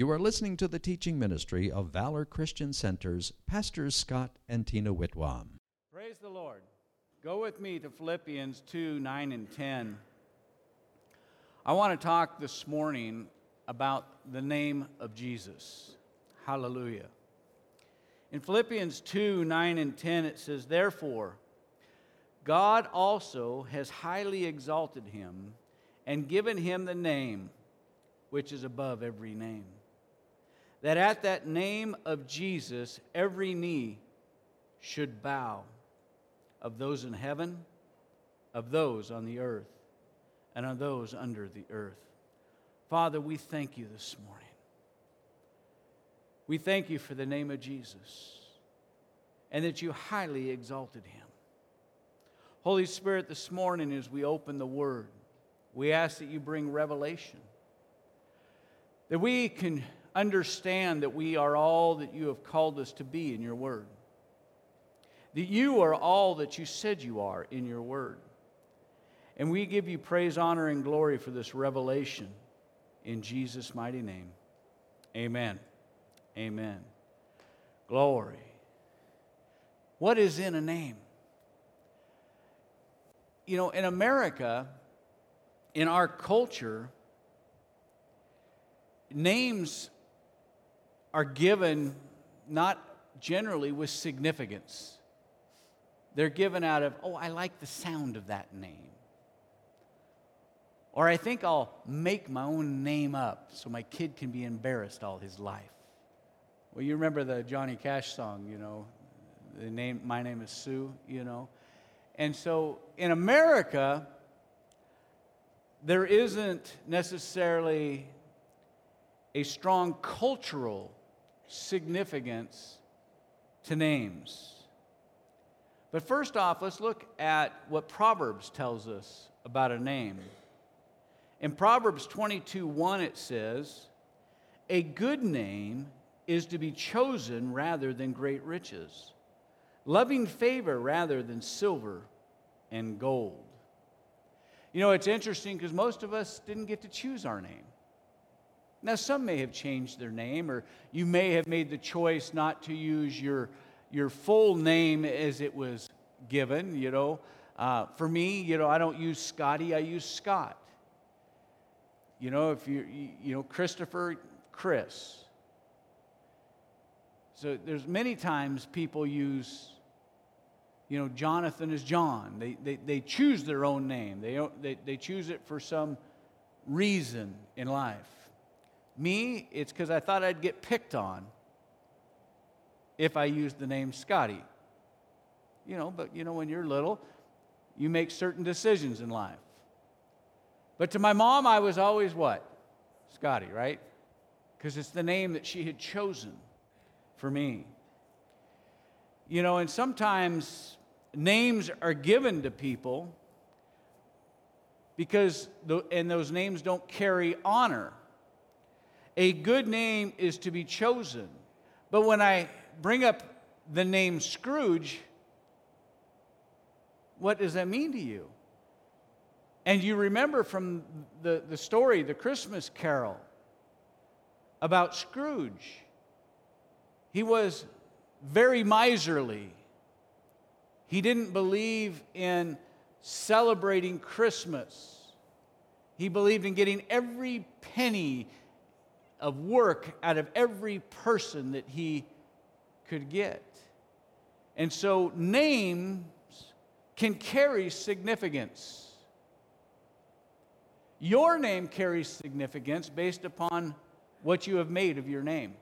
You are listening to the teaching ministry of Valor Christian Center's Pastors Scott and Tina Whitwam. Praise the Lord. Go with me to Philippians 2 9 and 10. I want to talk this morning about the name of Jesus. Hallelujah. In Philippians 2 9 and 10, it says, Therefore, God also has highly exalted him and given him the name which is above every name. That at that name of Jesus, every knee should bow of those in heaven, of those on the earth, and of those under the earth. Father, we thank you this morning. We thank you for the name of Jesus and that you highly exalted him. Holy Spirit, this morning as we open the Word, we ask that you bring revelation, that we can understand that we are all that you have called us to be in your Word, that you are all that you said you are in your Word. And we give you praise, honor, and glory for this revelation in Jesus' mighty name. Amen. Amen. Glory. What is in a name? You know, in America, in our culture, names are given not generally with significance. They're given out of, oh, I like the sound of that name. Or I think I'll make my own name up so my kid can be embarrassed all his life. Well, you remember the Johnny Cash song, you know, the name, my name is Sue, you know. And so in America, there isn't necessarily a strong cultural significance to names. But first off, let's look at what Proverbs tells us about a name. In Proverbs 22 1, it says, A good name is to be chosen rather than great riches, loving favor rather than silver and gold. You know, it's interesting because most of us didn't get to choose our name. Now, some may have changed their name, or you may have made the choice not to use your, your full name as it was given, you know. Uh, for me, you know, I don't use Scotty, I use Scott. You know, if you, you know, Christopher, Chris. So there's many times people use, you know, Jonathan is John. They, they, they choose their own name, they, they, they choose it for some reason in life. Me, it's because I thought I'd get picked on if I used the name Scotty. You know, but you know, when you're little, you make certain decisions in life. But to my mom, I was always what? Scotty, right? Because it's the name that she had chosen for me. You know, and sometimes names are given to people because, the, and those names don't carry honor. A good name is to be chosen. But when I bring up the name Scrooge, what does that mean to you? And you remember from the, the story, the Christmas carol, about Scrooge. He was very miserly. He didn't believe in celebrating Christmas. He believed in getting every penny of work out of every person that he could get. And so names can carry significance. Your name carries significance based upon what you have made of your name.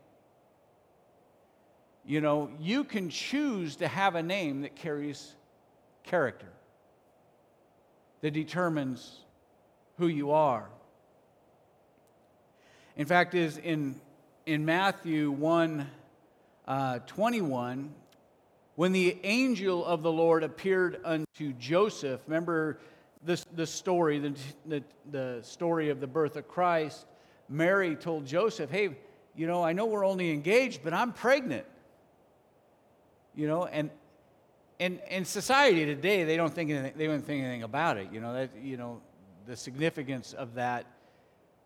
You know, you can choose to have a name that carries character, that determines who you are. In fact, is in, in Matthew 1 uh, 21, when the angel of the Lord appeared unto Joseph, remember this, the story, the, the, the story of the birth of Christ. Mary told Joseph, Hey, you know, I know we're only engaged, but I'm pregnant. You know, and in, in society today, they don't think anything, they don't think anything about it. You know, that, you know, the significance of that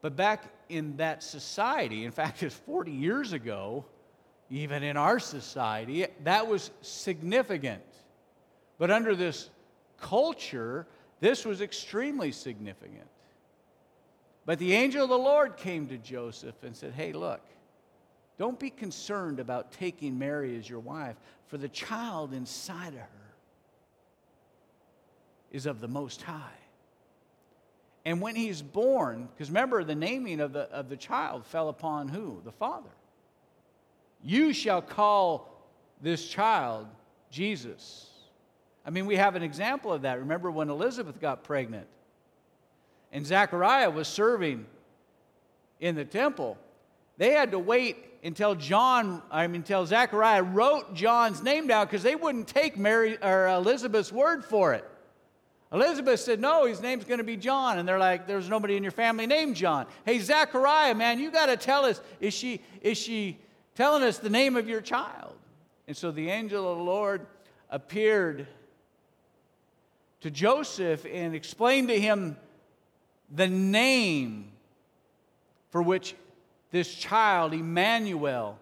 But back in that society, in fact, it's 40 years ago, even in our society, that was significant. But under this culture, this was extremely significant. But the angel of the Lord came to Joseph and said, Hey, look, don't be concerned about taking Mary as your wife, for the child inside of her is of the Most High. And when he's born, because remember, the naming of the, of the child fell upon who? The Father. You shall call this child Jesus. I mean, we have an example of that. Remember when Elizabeth got pregnant and Zechariah was serving in the temple? They had to wait until John, I mean, until Zechariah wrote John's name down because they wouldn't take Mary or Elizabeth's word for it. Elizabeth said, No, his name's going to be John. And they're like, There's nobody in your family named John. Hey, Zachariah, man, you got to tell us, is she, is she telling us the name of your child? And so the angel of the Lord appeared to Joseph and explained to him the name for which this child, Emmanuel,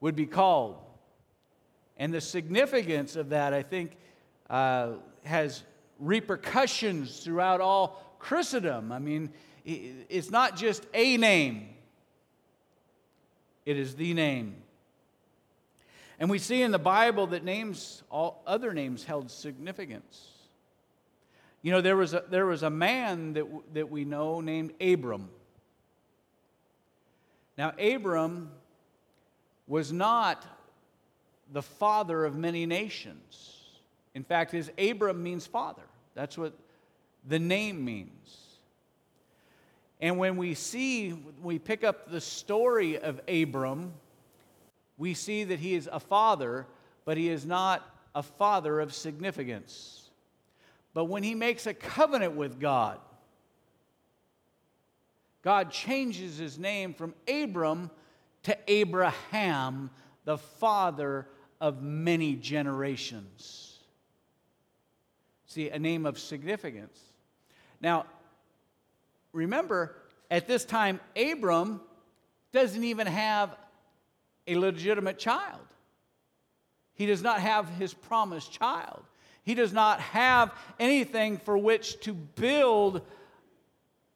would be called. And the significance of that, I think, uh, has repercussions throughout all Christendom. I mean, it's not just a name, it is the name. And we see in the Bible that names, all other names held significance. You know, there was a, there was a man that, that we know named Abram. Now, Abram was not the father of many nations. In fact, his Abram means father. That's what the name means. And when we see, we pick up the story of Abram, we see that he is a father, but he is not a father of significance. But when he makes a covenant with God, God changes his name from Abram to Abraham, the father of many generations. See, a name of significance. Now, remember, at this time, Abram doesn't even have a legitimate child. He does not have his promised child. He does not have anything for which to build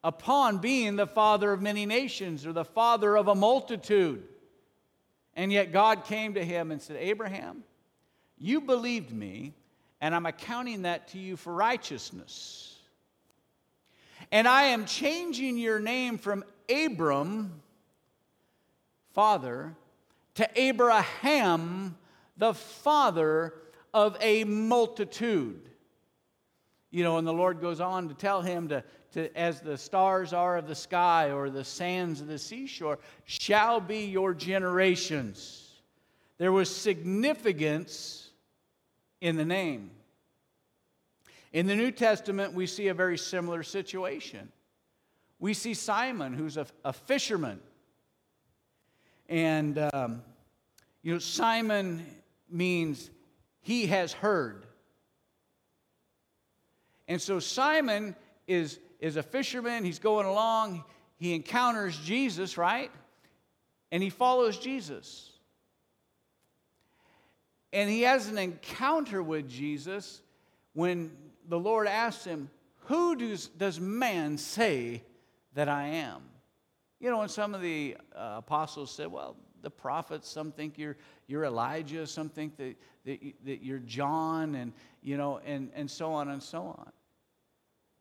upon being the father of many nations or the father of a multitude. And yet God came to him and said, Abraham, you believed me and I'm accounting that to you for righteousness. And I am changing your name from Abram, father, to Abraham, the father of a multitude. You know, and the Lord goes on to tell him to, to as the stars are of the sky or the sands of the seashore, shall be your generations. There was significance in the name. In the New Testament, we see a very similar situation. We see Simon, who's a, a fisherman. And, um, you know, Simon means he has heard. And so Simon is, is a fisherman. He's going along. He encounters Jesus, right? And he follows Jesus and he has an encounter with Jesus when the Lord asks him, Who does, does man say that I am? You know, and some of the uh, apostles said, Well, the prophets, some think you're, you're Elijah, some think that, that, that you're John, and, you know, and, and so on and so on.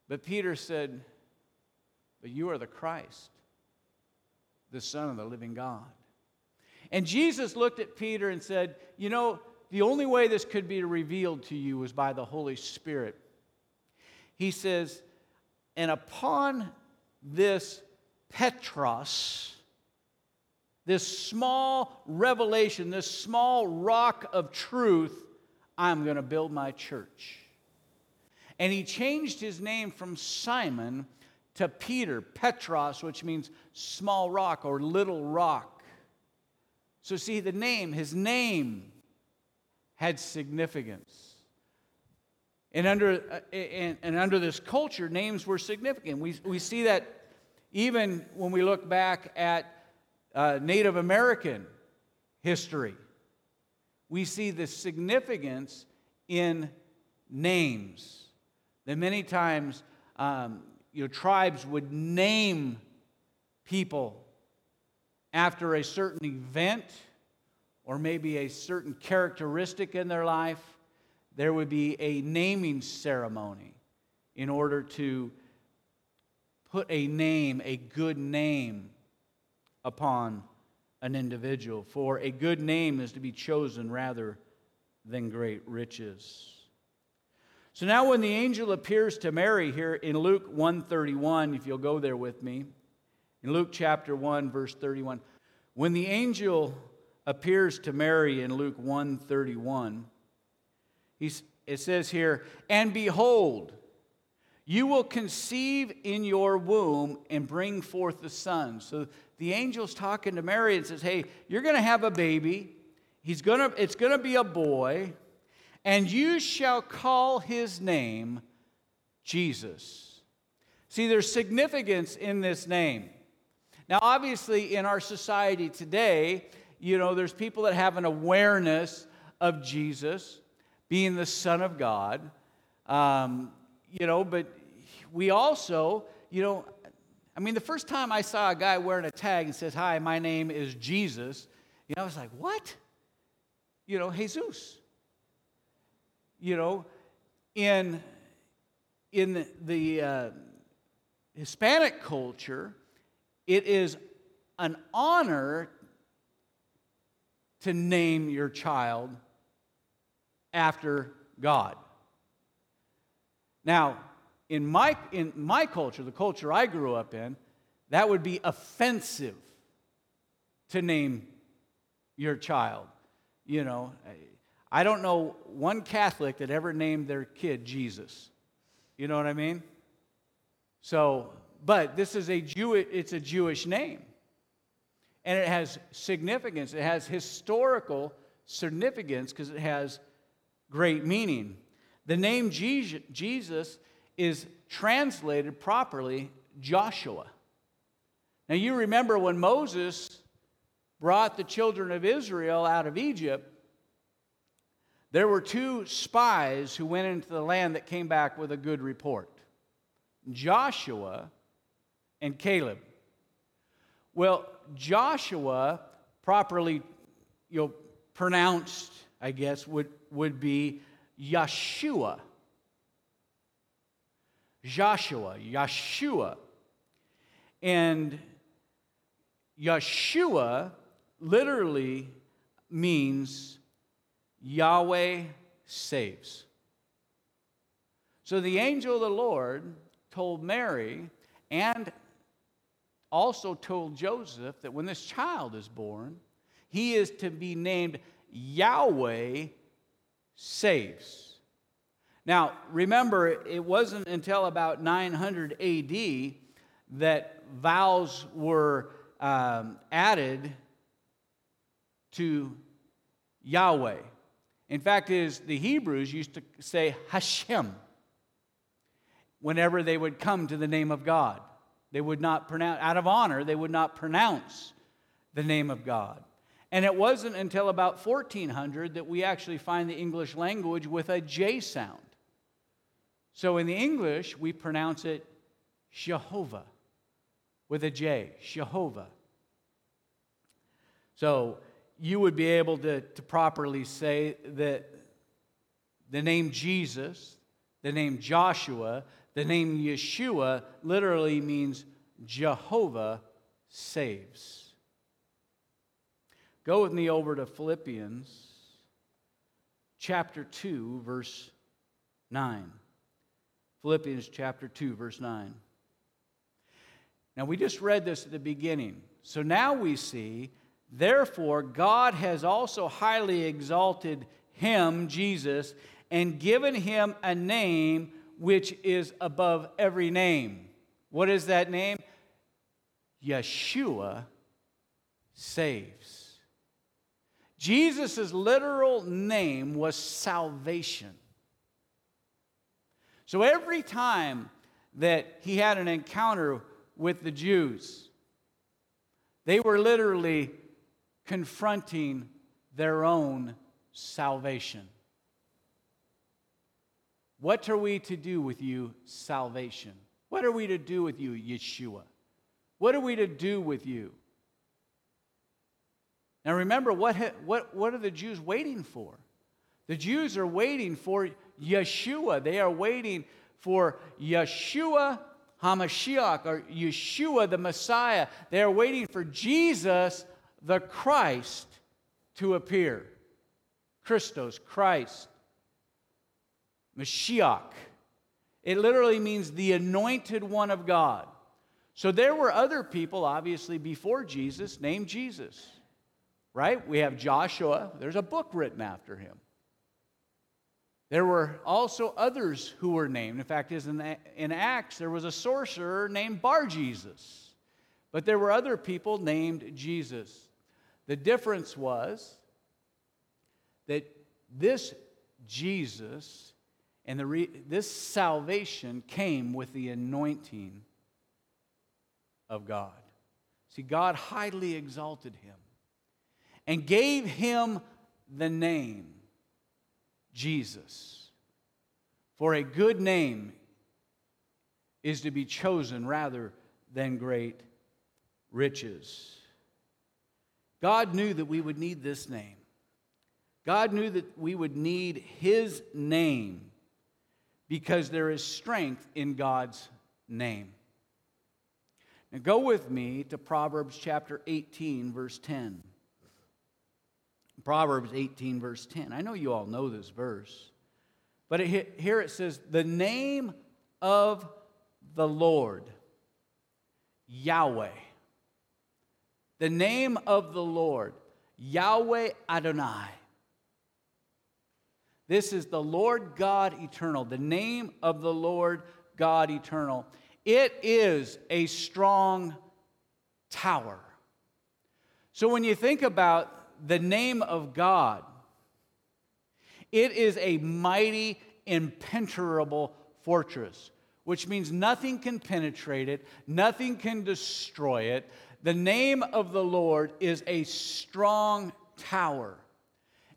But Peter said, But you are the Christ, the Son of the living God. And Jesus looked at Peter and said, You know, the only way this could be revealed to you is by the Holy Spirit. He says, and upon this Petros, this small revelation, this small rock of truth, I'm going to build my church. And he changed his name from Simon to Peter, Petros, which means small rock or little rock. So, see, the name, his name, had significance. And under, uh, and, and, under this culture, names were significant. We, we see that even when we look back at uh, Native American history, we see the significance in names. That many times, um, you know, tribes would name people after a certain event or maybe a certain characteristic in their life. There would be a naming ceremony in order to put a name, a good name, upon an individual. For a good name is to be chosen rather than great riches. So now when the angel appears to Mary here in Luke 131, if you'll go there with me, in Luke chapter 1 verse 31, when the angel appears to Mary in Luke 131, it says here, "And behold, you will conceive in your womb and bring forth the son." So the angel's talking to Mary and says, Hey, you're going to have a baby. He's gonna, it's going to be a boy, and you shall call his name Jesus. See, there's significance in this name. Now, obviously, in our society today, you know, there's people that have an awareness of Jesus being the Son of God, um, you know, but we also, you know, I mean, the first time I saw a guy wearing a tag and says, Hi, my name is Jesus, you know, I was like, What? You know, Jesus. You know, in, in the uh, Hispanic culture, it is an honor to name your child after God. Now, in my, in my culture, the culture I grew up in, that would be offensive to name your child. You know, I don't know one Catholic that ever named their kid Jesus. You know what I mean? So, but this is a Jew, it's a Jewish name. And it has significance. It has historical significance because it has great meaning. The name Jesus is translated properly Joshua. Now, you remember when Moses brought the children of Israel out of Egypt, there were two spies who went into the land that came back with a good report Joshua and Caleb. Well, Joshua, properly you know, pronounced, I guess, would, would be Yeshua. Joshua, Yeshua. And Yeshua literally means Yahweh saves. So the angel of the Lord told Mary and also told Joseph that when this child is born, he is to be named Yahweh saves. Now, remember, it wasn't until about 900 AD that vowels were um, added to Yahweh. In fact, is the Hebrews used to say Hashem whenever they would come to the name of God. They would not pronounce, out of honor, they would not pronounce the name of God. And it wasn't until about 1400 that we actually find the English language with a J sound. So in the English, we pronounce it Jehovah with a J, Jehovah. So you would be able to, to properly say that the name Jesus, the name Joshua, the name Yeshua literally means Jehovah saves. Go with me over to Philippians chapter 2, verse 9. Philippians chapter 2, verse 9. Now, we just read this at the beginning. So now we see, therefore, God has also highly exalted him, Jesus, and given him a name which is above every name. What is that name? Yeshua saves. Jesus' literal name was salvation. So every time that he had an encounter with the Jews. They were literally confronting their own salvation. What are we to do with you, salvation? What are we to do with you, Yeshua? What are we to do with you? Now remember, what, what, what are the Jews waiting for? The Jews are waiting for Yeshua. They are waiting for Yeshua HaMashiach or Yeshua the Messiah. They are waiting for Jesus the Christ to appear. Christos, Christ. Mashiach. It literally means the anointed one of God. So there were other people, obviously, before Jesus named Jesus, right? We have Joshua, there's a book written after him. There were also others who were named. In fact, in, Acts, there was a sorcerer named Bar Jesus. But there were other people named Jesus. The difference was that this Jesus and re- this salvation came with the anointing of God. See, God highly exalted him and gave him the name Jesus. For a good name is to be chosen rather than great riches. God knew that we would need this name. God knew that we would need His name because there is strength in God's name. Now go with me to Proverbs chapter 18, verse 10. Proverbs 18, verse 10. I know you all know this verse, but it, here it says, The name of the Lord, Yahweh. The name of the Lord, Yahweh Adonai. This is the Lord God eternal, the name of the Lord God eternal. It is a strong tower. So when you think about the name of God, it is a mighty, impenetrable fortress, which means nothing can penetrate it, nothing can destroy it. The name of the Lord is a strong tower.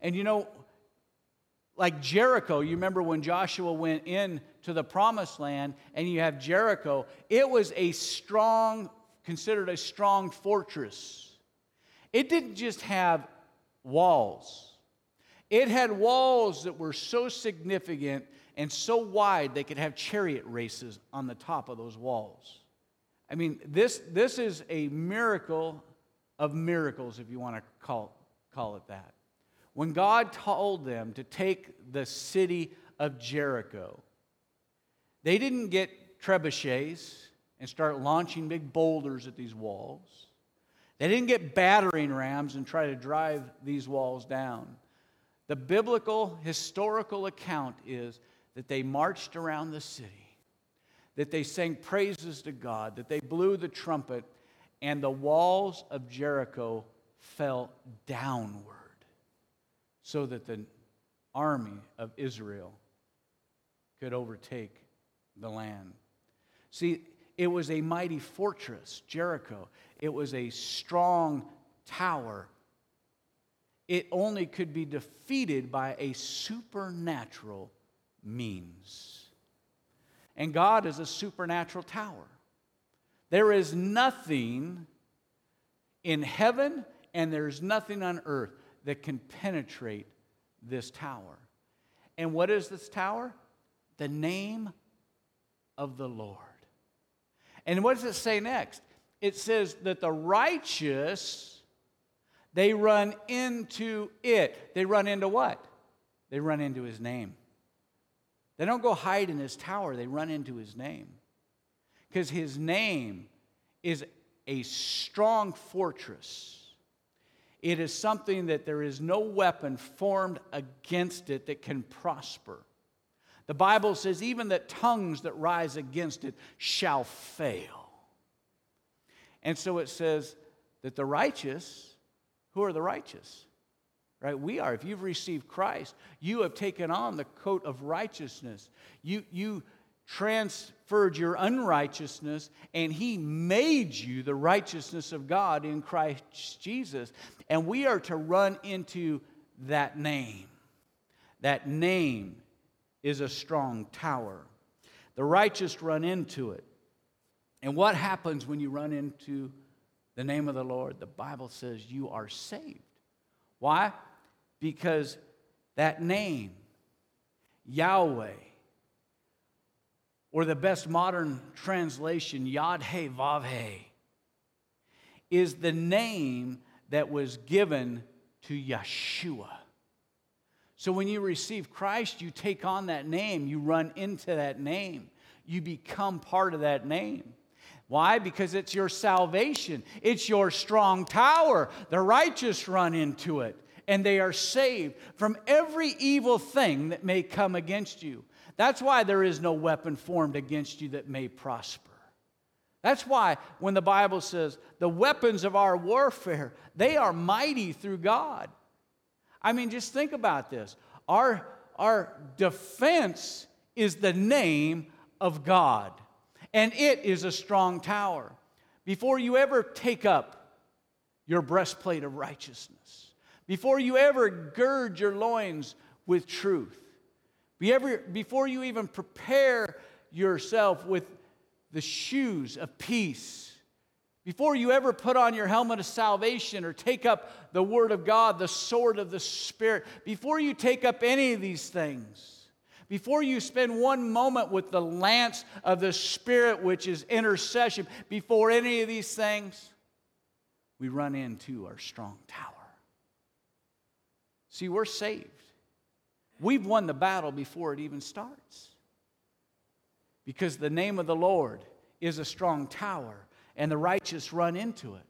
And you know, like Jericho, you remember when Joshua went in to the promised land and you have Jericho, it was a strong, considered a strong fortress. It didn't just have walls, it had walls that were so significant and so wide they could have chariot races on the top of those walls. I mean, this, this is a miracle of miracles, if you want to call, call it that. When God told them to take the city of Jericho, they didn't get trebuchets and start launching big boulders at these walls. They didn't get battering rams and try to drive these walls down. The biblical historical account is that they marched around the city, that they sang praises to God, that they blew the trumpet, and the walls of Jericho fell downward so that the army of Israel could overtake the land. See, it was a mighty fortress, Jericho. It was a strong tower. It only could be defeated by a supernatural means. And God is a supernatural tower. There is nothing in heaven and there's nothing on earth that can penetrate this tower. And what is this tower? The name of the Lord. And what does it say next? It says that the righteous, they run into it. They run into what? They run into his name. They don't go hide in his tower, they run into his name. Because his name is a strong fortress. It is something that there is no weapon formed against it that can prosper. The Bible says, even that tongues that rise against it shall fail. And so it says that the righteous, who are the righteous? Right? We are. If you've received Christ, you have taken on the coat of righteousness. You, you transferred your unrighteousness and he made you the righteousness of God in Christ Jesus. And we are to run into that name. That name is a strong tower. The righteous run into it. And what happens when you run into the name of the Lord? The Bible says you are saved. Why? Because that name, Yahweh, or the best modern translation, Yad He Vav He, is the name that was given to Yeshua. So when you receive Christ, you take on that name, you run into that name, you become part of that name. Why? Because it's your salvation, it's your strong tower. The righteous run into it and they are saved from every evil thing that may come against you. That's why there is no weapon formed against you that may prosper. That's why when the Bible says the weapons of our warfare, they are mighty through God. I mean, just think about this. Our, our defense is the name of God, and it is a strong tower. Before you ever take up your breastplate of righteousness, before you ever gird your loins with truth, before you even prepare yourself with the shoes of peace, before you ever put on your helmet of salvation or take up the Word of God, the sword of the Spirit, before you take up any of these things, before you spend one moment with the lance of the Spirit, which is intercession, before any of these things, we run into our strong tower. See, we're saved. We've won the battle before it even starts. Because the name of the Lord is a strong tower, and the righteous run into it.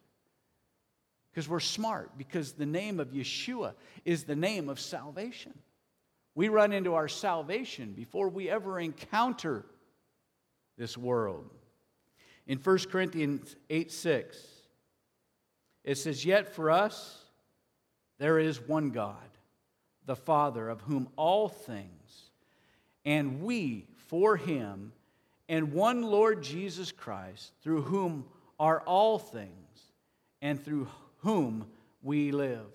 Because we're smart, because the name of Yeshua is the name of salvation. We run into our salvation before we ever encounter this world. In 1 Corinthians 8 6, it says, Yet for us there is one God the Father, of whom all things, and we for him, and one Lord Jesus Christ, through whom are all things, and through whom we live.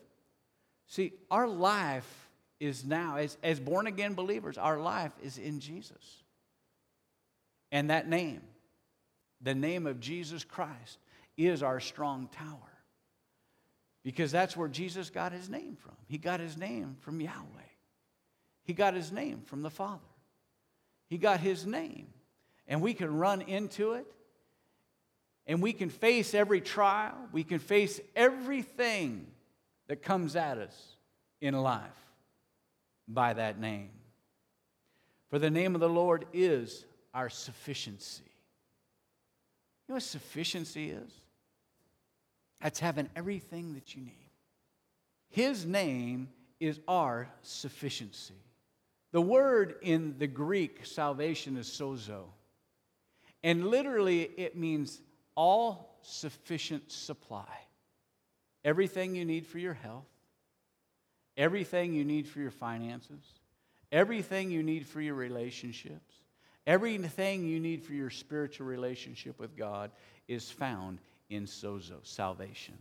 See, our life is now, as, as born again believers, our life is in Jesus. And that name, the name of Jesus Christ, is our strong tower because that's where Jesus got his name from. He got his name from Yahweh, he got his name from the Father. He got his name. And we can run into it, and we can face every trial, we can face everything that comes at us in life by that name. For the name of the Lord is our sufficiency. You know what sufficiency is? That's having everything that you need. His name is our sufficiency. The word in the Greek, salvation, is sozo. And literally, it means all sufficient supply. Everything you need for your health, everything you need for your finances, everything you need for your relationships, everything you need for your spiritual relationship with God is found in sozo, salvation.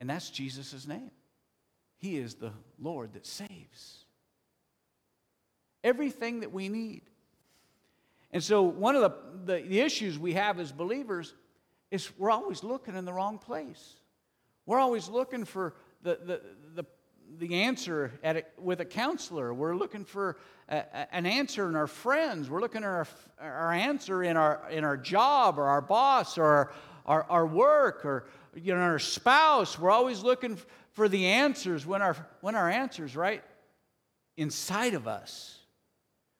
And that's Jesus' name. He is the Lord that saves. Everything that we need. And so, one of the, the, the, issues we have as believers is we're always looking in the wrong place. We're always looking for the, the, the, answer a, with a counselor. We're looking for a, a, an answer in our friends. We're looking at our, our answer in our, in our job or our boss or our, our, our work or you know, our spouse. We're always looking for the answers when our, when our answer's right inside of us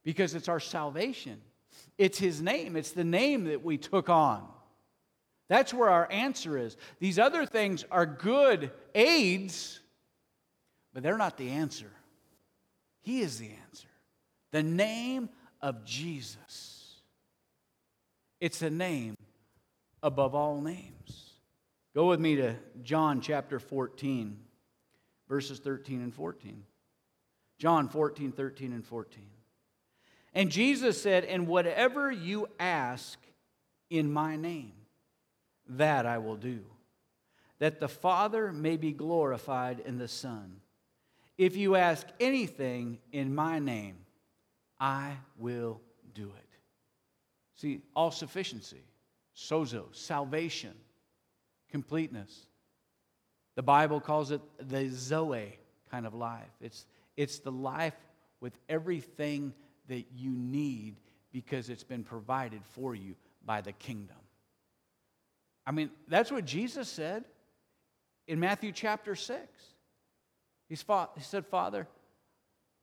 because it's our salvation. It's His name, it's the name that we took on. That's where our answer is. These other things are good aids, but they're not the answer. He is the answer. The name of Jesus. It's a name above all names. Go with me to John chapter 14, verses 13 and 14. John 14, 13 and 14. And Jesus said, And whatever you ask in my name, that I will do, that the Father may be glorified in the Son. If you ask anything in my name, I will do it. See, all sufficiency, sozo, salvation, completeness. The Bible calls it the Zoe kind of life. It's, it's the life with everything that you need because it's been provided for you by the kingdom. I mean, that's what Jesus said in Matthew chapter 6. He's fought, he said, Father,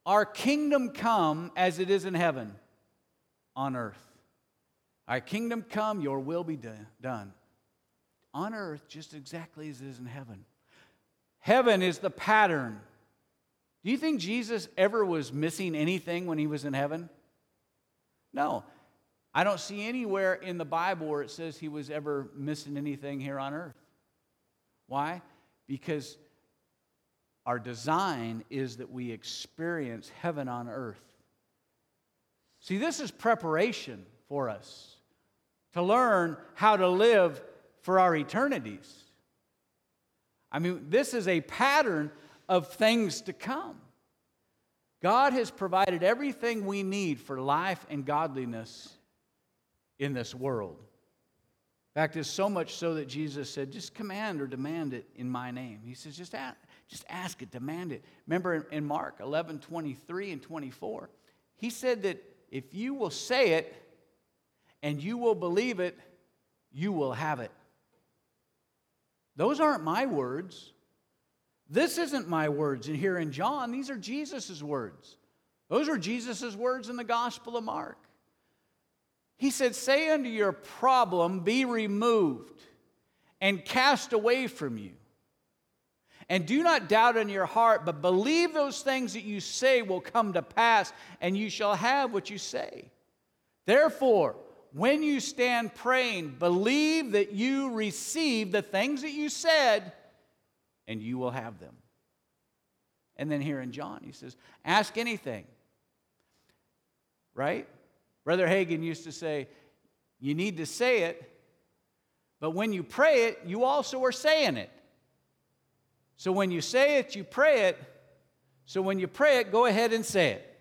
our kingdom come as it is in heaven on earth. Our kingdom come, your will be done. On earth, just exactly as it is in heaven. Heaven is the pattern. Do you think Jesus ever was missing anything when he was in heaven? No. I don't see anywhere in the Bible where it says he was ever missing anything here on earth. Why? Because our design is that we experience heaven on earth. See, this is preparation for us to learn how to live for our eternities. I mean, this is a pattern of things to come. God has provided everything we need for life and godliness in this world. In fact, it's so much so that Jesus said, just command or demand it in my name. He says, just ask, just ask it, demand it. Remember in Mark 11 23 and 24, he said that if you will say it and you will believe it, you will have it. Those aren't my words. This isn't my words in here in John. These are Jesus' words. Those are Jesus' words in the Gospel of Mark. He said, Say unto your problem, be removed and cast away from you. And do not doubt in your heart, but believe those things that you say will come to pass, and you shall have what you say. Therefore, when you stand praying, believe that you receive the things that you said, and you will have them. And then here in John, he says, Ask anything. Right? Brother Hagin used to say, You need to say it, but when you pray it, you also are saying it. So when you say it, you pray it. So when you pray it, go ahead and say it.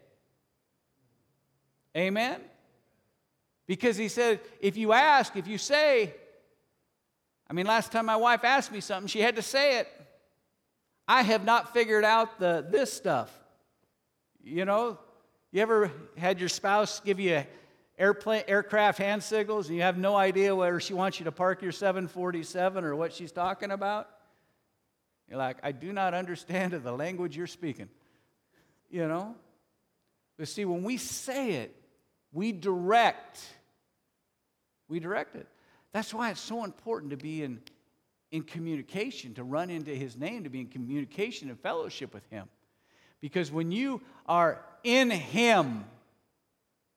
Amen? Because he said, if you ask, if you say, I mean, last time my wife asked me something, she had to say it. I have not figured out the this stuff. You know, you ever had your spouse give you airplane aircraft hand signals and you have no idea where she wants you to park your 747 or what she's talking about? You're like, I do not understand the language you're speaking. You know? But see, when we say it, we direct. We direct it. That's why it's so important to be in, in communication, to run into his name, to be in communication and fellowship with him. Because when you are in him,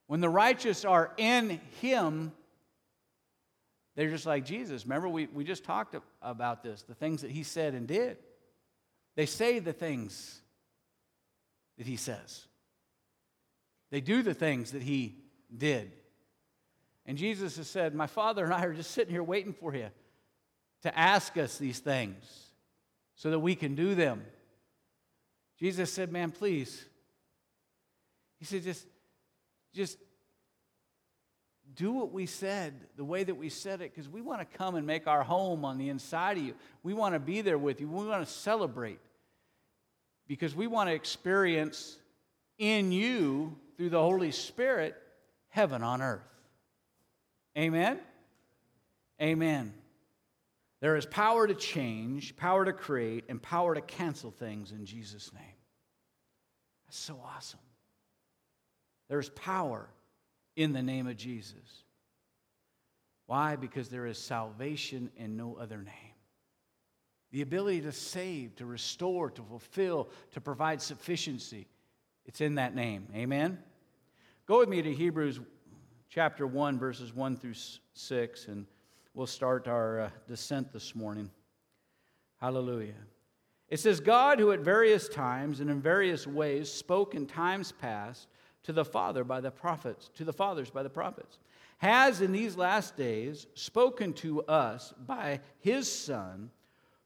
when the righteous are in him, they're just like Jesus. Remember, we, we just talked about this the things that he said and did. They say the things that he says, they do the things that he did. And Jesus has said, My Father and I are just sitting here waiting for you to ask us these things so that we can do them. Jesus said, Man, please. He said, just, just do what we said the way that we said it because we want to come and make our home on the inside of you. We want to be there with you. We want to celebrate because we want to experience in you through the Holy Spirit heaven on earth. Amen? Amen. There is power to change, power to create, and power to cancel things in Jesus' name. That's so awesome. There's power in the name of Jesus. Why? Because there is salvation in no other name. The ability to save, to restore, to fulfill, to provide sufficiency. It's in that name. Amen? Go with me to Hebrews chapter 1, verses 1 through 6, and we'll start our uh, descent this morning. Hallelujah. It says, God, who at various times and in various ways spoke in times past to the father by the prophets, to the fathers by the prophets, has in these last days spoken to us by his Son,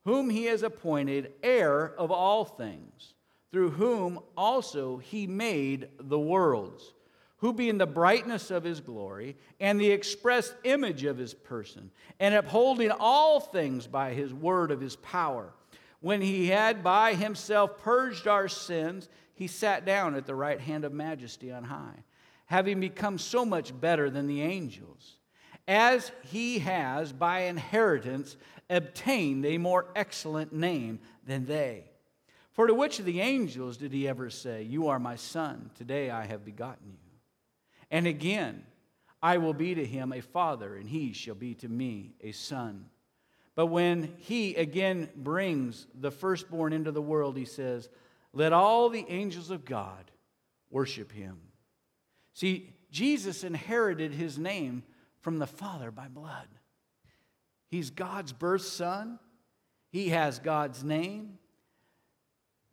whom he has appointed heir of all things, through whom also he made the worlds, who being the brightness of his glory and the express image of his person, and upholding all things by his word of his power, when he had by himself purged our sins, he sat down at the right hand of majesty on high, having become so much better than the angels, as he has by inheritance obtained a more excellent name than they. For to which of the angels did he ever say, You are my son, today I have begotten you? And again, I will be to him a father, and he shall be to me a son. But when he again brings the firstborn into the world, he says, let all the angels of God worship him. See, Jesus inherited his name from the Father by blood. He's God's birth son. He has God's name.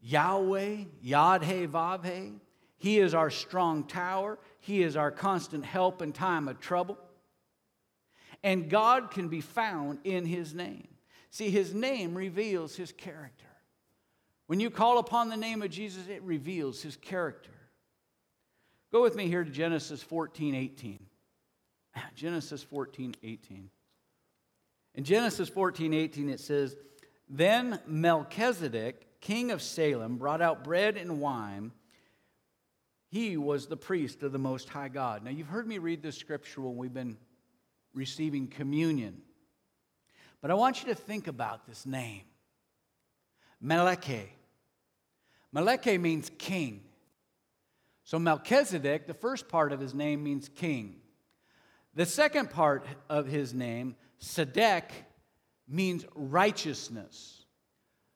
Yahweh, Yadhe Vavhe. He is our strong tower. He is our constant help in time of trouble. And God can be found in his name. See, his name reveals his character. When you call upon the name of Jesus, it reveals his character. Go with me here to Genesis 14 18. Genesis 14 18. In Genesis 14 18, it says, Then Melchizedek, king of Salem, brought out bread and wine. He was the priest of the Most High God. Now, you've heard me read this scripture when we've been receiving communion. But I want you to think about this name. Meleke. Meleke means king. So Melchizedek, the first part of his name means king. The second part of his name, Sedek, means righteousness.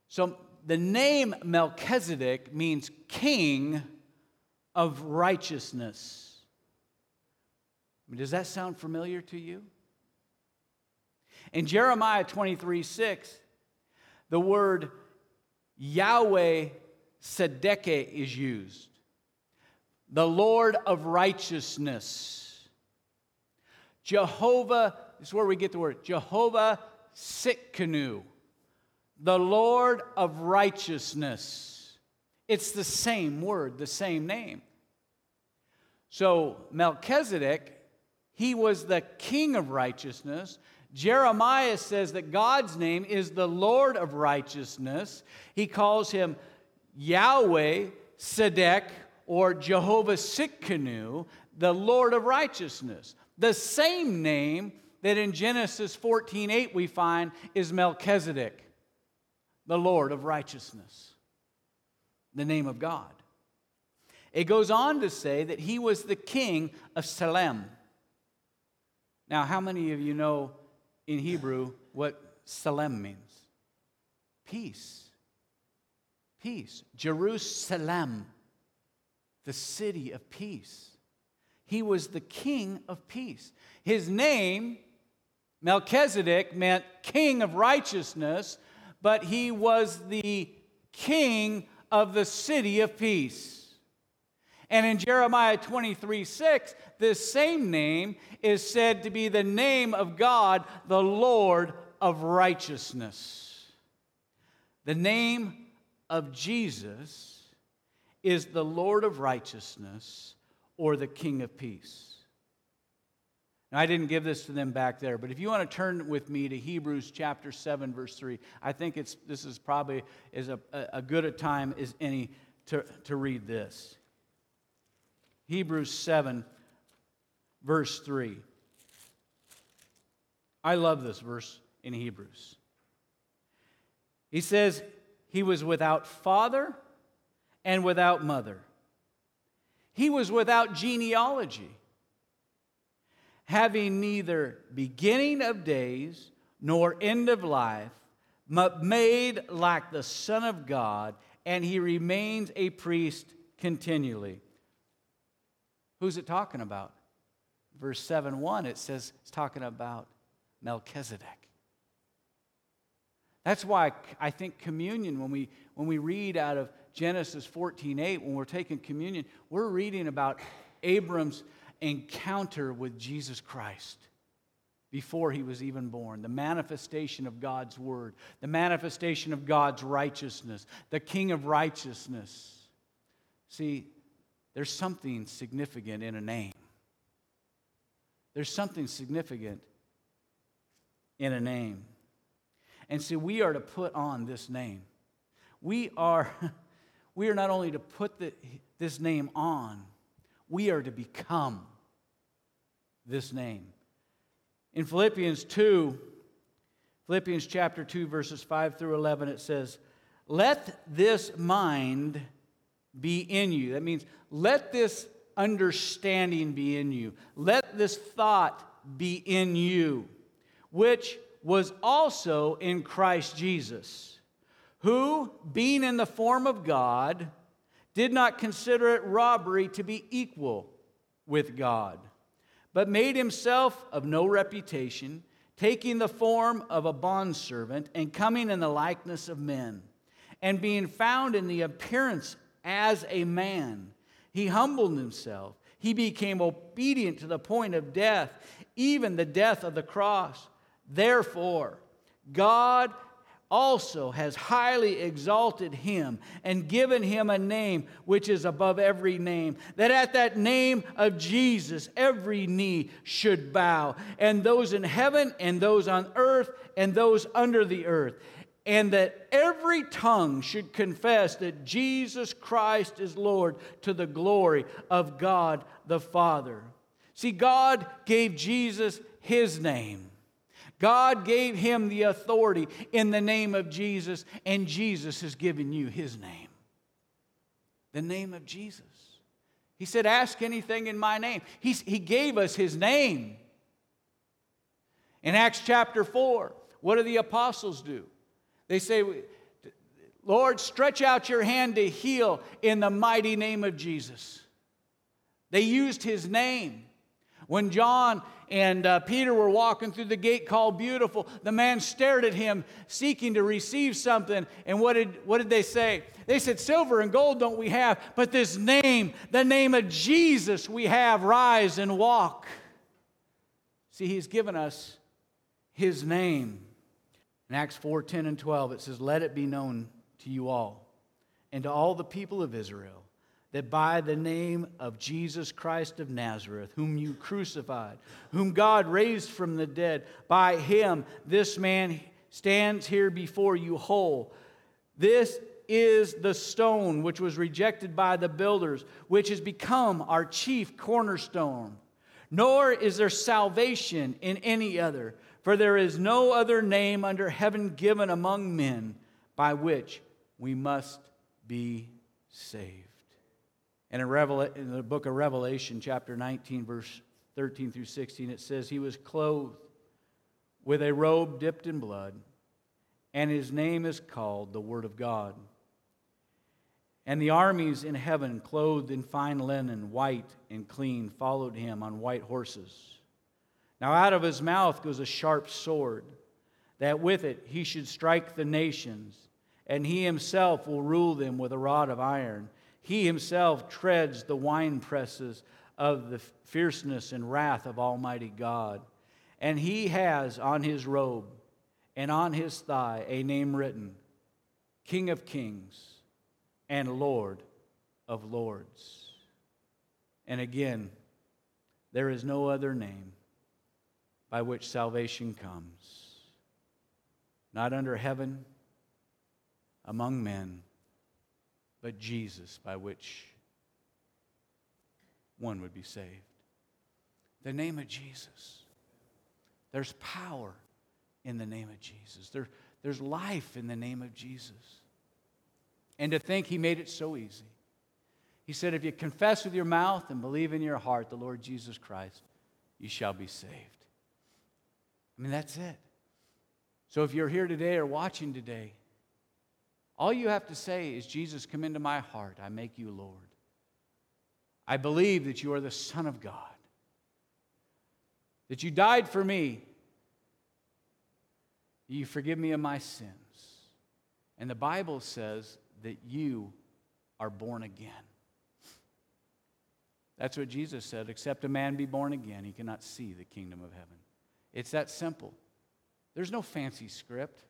So the name Melchizedek means king of righteousness. Does that sound familiar to you? In Jeremiah 23 6, the word Yahweh Sedeke is used. The Lord of righteousness. Jehovah, this is where we get the word Jehovah Tsidkenu, the Lord of righteousness. It's the same word, the same name. So Melchizedek, he was the king of righteousness. Jeremiah says that God's name is the Lord of righteousness. He calls him Yahweh Sedek or Jehovah Tsidkenu, the Lord of righteousness. The same name that in Genesis 14:8 we find is Melchizedek, the Lord of righteousness. The name of God. It goes on to say that he was the king of Salem. Now, how many of you know in Hebrew what Salem means? Peace peace. Jerusalem, the city of peace. He was the king of peace. His name, Melchizedek, meant king of righteousness, but he was the king of the city of peace. And in Jeremiah 23 6, this same name is said to be the name of God, the Lord of righteousness. The name of Jesus is the Lord of righteousness or the King of peace. Now, I didn't give this to them back there, but if you want to turn with me to Hebrews chapter 7, verse 3, I think it's, this is probably as a, a good a time as any to, to read this. Hebrews 7, verse 3. I love this verse in Hebrews. He says, he was without father and without mother. He was without genealogy, having neither beginning of days nor end of life, but made like the Son of God, and he remains a priest continually. Who's it talking about? Verse 7 1, it says it's talking about Melchizedek. That's why I think communion, when we, when we read out of Genesis 14 8, when we're taking communion, we're reading about Abram's encounter with Jesus Christ before he was even born, the manifestation of God's word, the manifestation of God's righteousness, the King of righteousness. See, there's something significant in a name. There's something significant in a name. And see, we are to put on this name. We are, we are not only to put the, this name on, we are to become this name. In Philippians 2, Philippians chapter 2, verses 5 through 11, it says, Let this mind be in you. That means, let this understanding be in you. Let this thought be in you, which was also in Christ Jesus, who, being in the form of God, did not consider it robbery to be equal with God but made himself of no reputation, taking the form of a bondservant and coming in the likeness of men. And being found in the appearance as a man, he humbled himself. He became obedient to the point of death, even the death of the cross. Therefore, God also has highly exalted him and given him a name which is above every name, that at that name of Jesus every knee should bow, and those in heaven and those on earth and those under the earth, and that every tongue should confess that Jesus Christ is Lord to the glory of God the Father. See, God gave Jesus his name. God gave him the authority in the name of Jesus, and Jesus has given you his name. The name of Jesus. He said, Ask anything in my name. He's, he gave us his name. In Acts chapter 4, what do the apostles do? They say, Lord, stretch out your hand to heal in the mighty name of Jesus. They used his name. When John and uh, Peter were walking through the gate called Beautiful, the man stared at him, seeking to receive something. And what did, what did they say? They said, Silver and gold don't we have, but this name, the name of Jesus, we have. Rise and walk. See, he's given us his name. In Acts 4 10 and 12, it says, Let it be known to you all and to all the people of Israel that by the name of Jesus Christ of Nazareth, whom you crucified, whom God raised from the dead, by him this man stands here before you whole. This is the stone which was rejected by the builders, which has become our chief cornerstone. Nor is there salvation in any other, for there is no other name under heaven given among men by which we must be saved. And in, in the book of Revelation, chapter 19, verse 13 through 16, it says, He was clothed with a robe dipped in blood, and his name is called the Word of God. And the armies in heaven, clothed in fine linen, white and clean, followed him on white horses. Now out of his mouth goes a sharp sword, that with it he should strike the nations, and he himself will rule them with a rod of iron. He himself treads the wine presses of the fierceness and wrath of Almighty God. And he has on his robe and on his thigh a name written King of Kings and Lord of Lords. And again, there is no other name by which salvation comes, not under heaven, among men but Jesus by which one would be saved. The name of Jesus. There's power in the name of Jesus. There, there's life in the name of Jesus. And to think he made it so easy. He said, if you confess with your mouth and believe in your heart the Lord Jesus Christ, you shall be saved. I mean, that's it. So if you're here today or watching today all you have to say is, Jesus, come into my heart. I make you Lord. I believe that you are the Son of God, that you died for me. You forgive me of my sins. And the Bible says that you are born again. That's what Jesus said. Except a man be born again, he cannot see the kingdom of heaven. It's that simple. There's no fancy script.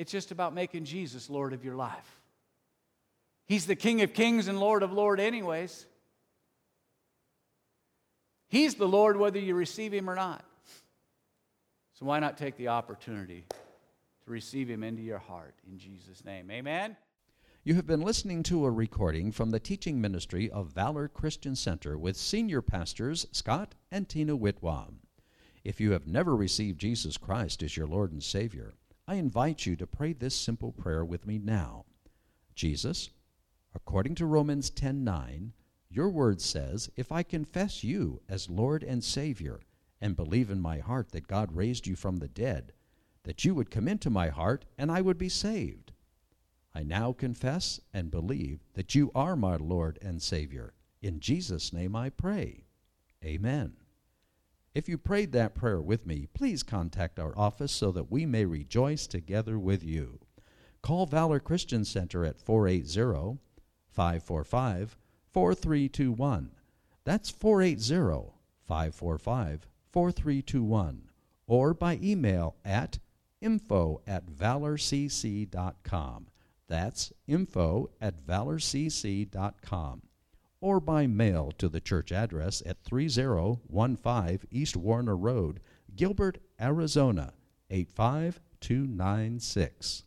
It's just about making Jesus Lord of your life. He's the King of kings and Lord of lords, anyways. He's the Lord whether you receive him or not. So why not take the opportunity to receive him into your heart in Jesus' name? Amen. You have been listening to a recording from the teaching ministry of Valor Christian Center with senior pastors Scott and Tina Whitwam. If you have never received Jesus Christ as your Lord and Savior, I invite you to pray this simple prayer with me now. Jesus, according to Romans 10:9, your word says, If I confess you as Lord and Savior, and believe in my heart that God raised you from the dead, that you would come into my heart and I would be saved. I now confess and believe that you are my Lord and Savior. In Jesus' name I pray. Amen. If you prayed that prayer with me, please contact our office so that we may rejoice together with you. Call Valor Christian Center at 480 545 4321. That's 480 545 4321. Or by email at info at valorcc.com. That's info at valorcc.com. Or by mail to the church address at 3015 East Warner Road, Gilbert, Arizona 85296.